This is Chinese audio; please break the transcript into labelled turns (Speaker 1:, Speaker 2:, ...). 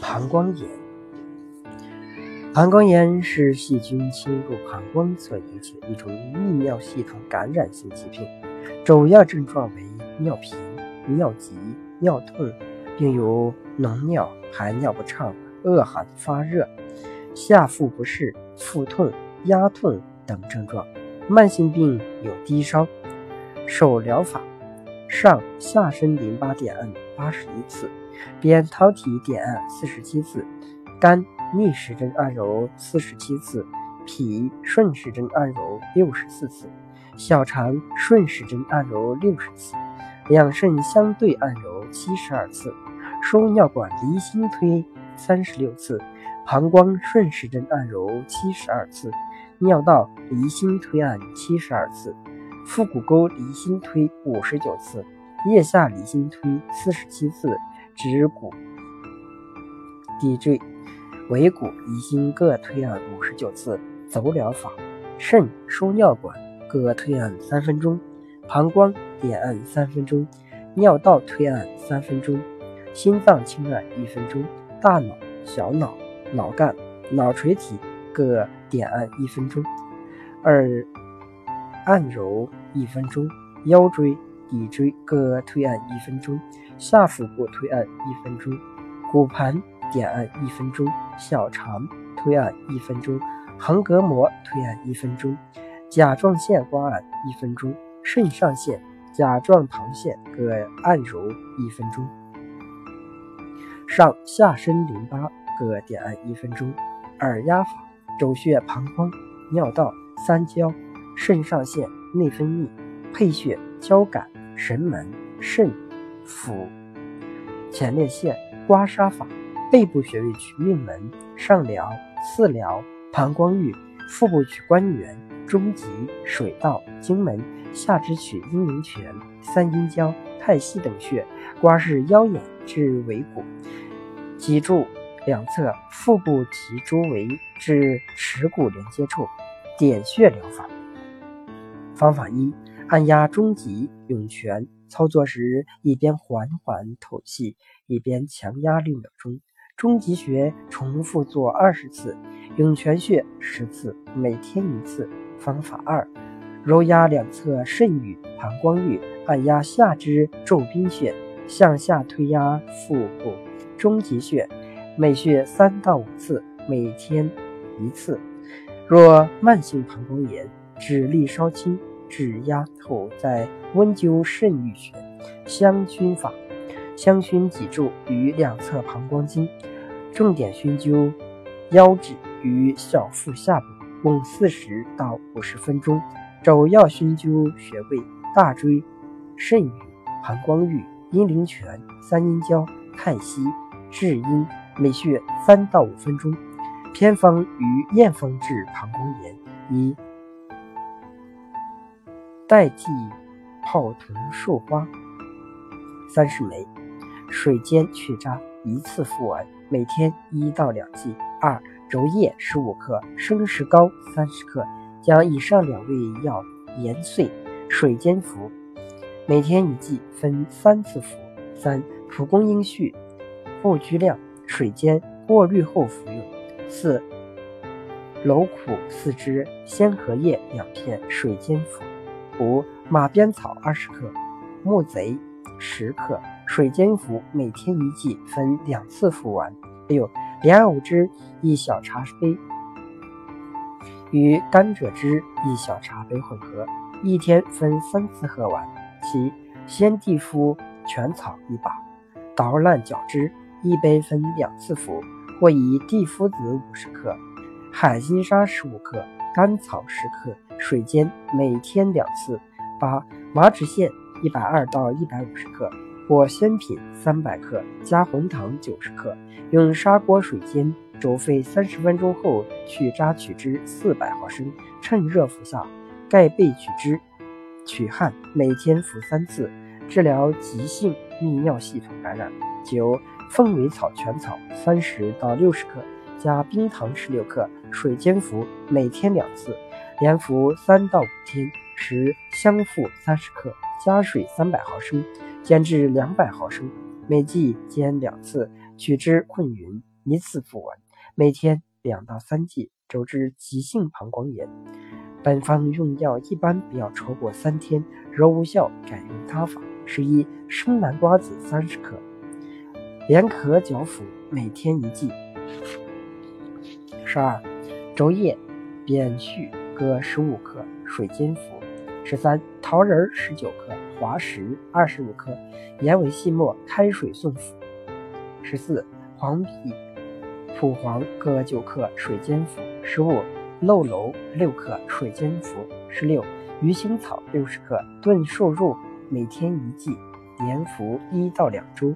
Speaker 1: 膀胱炎，膀胱炎是细菌侵入膀胱所引起的一种泌尿系统感染性疾病，主要症状为尿频、尿急、尿痛，并有脓尿、排尿不畅、恶寒发热、下腹不适、腹痛、压痛等症状。慢性病有低烧。手疗法：上下身淋巴点按八十一次。扁桃体点按四十七次，肝逆时针按揉四十七次，脾顺时针按揉六十四次，小肠顺时针按揉六十次，两肾相对按揉七十二次，输尿管离心推三十六次，膀胱顺时针按揉七十二次，尿道离心推按七十二次，腹股沟离心推五十九次，腋下离心推四十七次。指骨、骶椎、尾骨离心各推按五十九次。走疗法：肾输尿管各推按三分钟，膀胱点按三分钟，尿道推按三分钟，心脏轻按一分钟，大脑、小脑、脑干、脑垂体各点按一分钟，耳按揉一分钟，腰椎。骶椎各推按一分钟，下腹部推按一分钟，骨盘点按一分钟，小肠推按一分钟，横膈膜推按一分钟，甲状腺刮按一分钟，肾上腺、甲状旁腺各按揉一分钟，上下身淋巴各点按一分钟。耳压法：周穴、膀胱、尿道、三焦、肾上腺、内分泌、配穴、交感。神门、肾、腑、前列腺刮痧法：背部穴位取命门、上髎、四髎、膀胱俞；腹部取关元、中极、水道、经门；下肢取阴陵泉、三阴交、太溪等穴，刮拭腰眼至尾骨。脊柱两侧腹部提周围至耻骨连接处，点穴疗法。方法一。按压中极涌泉，操作时一边缓缓吐气，一边强压六秒钟。中极穴重复做二十次，涌泉穴十次，每天一次。方法二：揉压两侧肾俞、膀胱俞，按压下肢肘宾穴，向下推压腹部中极穴，每穴三到五次，每天一次。若慢性膀胱炎，指力稍轻。指压后再温灸肾俞穴，香薰法：香薰脊柱与两侧膀胱经，重点熏灸腰指与小腹下部，共四十到五十分钟。主要熏灸穴位：大椎、肾俞、膀胱俞、阴陵泉、三阴交、太溪、至阴，每穴三到五分钟。偏方与验方治膀胱炎：一。代替泡桐树花三十枚，水煎去渣，一次服完，每天一到两剂。二揉液十五克，生石膏三十克，将以上两味药研碎，水煎服，每天一剂，分三次服。三蒲公英絮、不拘量，水煎过滤后服用。四蒌苦四枝，鲜荷叶两片，水煎服。五马鞭草二十克，木贼十克，水煎服，每天一剂，分两次服完。六莲藕汁一小茶杯，与甘蔗汁一小茶杯混合，一天分三次喝完。七鲜地肤全草一把，捣烂搅汁，一杯分两次服，或以地肤子五十克，海金沙十五克，甘草十克。水煎每天两次，八麻脂线一百二到一百五十克，或鲜品三百克，加红糖九十克，用砂锅水煎，煮沸三十分钟后去渣取汁四百毫升，趁热服下，盖被取汁，取汗，每天服三次，治疗急性泌尿系统感染。九凤尾草全草三十到六十克，加冰糖十六克，水煎服，每天两次。连服三到五天，时香附三十克，加水三百毫升，煎至两百毫升，每剂煎两次，取汁混匀。一次服完，每天两到三剂，周治急性膀胱炎。本方用药一般不要超过三天，若无效，改用他法。十一，生南瓜子三十克，连壳嚼服，每天一剂。十二，周叶、扁蓄各十五克，水煎服。十三，桃仁十九克，滑石二十五克，研为细末，开水送服。十四，黄皮、蒲黄各九克，水煎服。十五。漏楼六克，水煎服。十六，鱼腥草六十克，炖瘦肉，每天一剂，连服一到两周。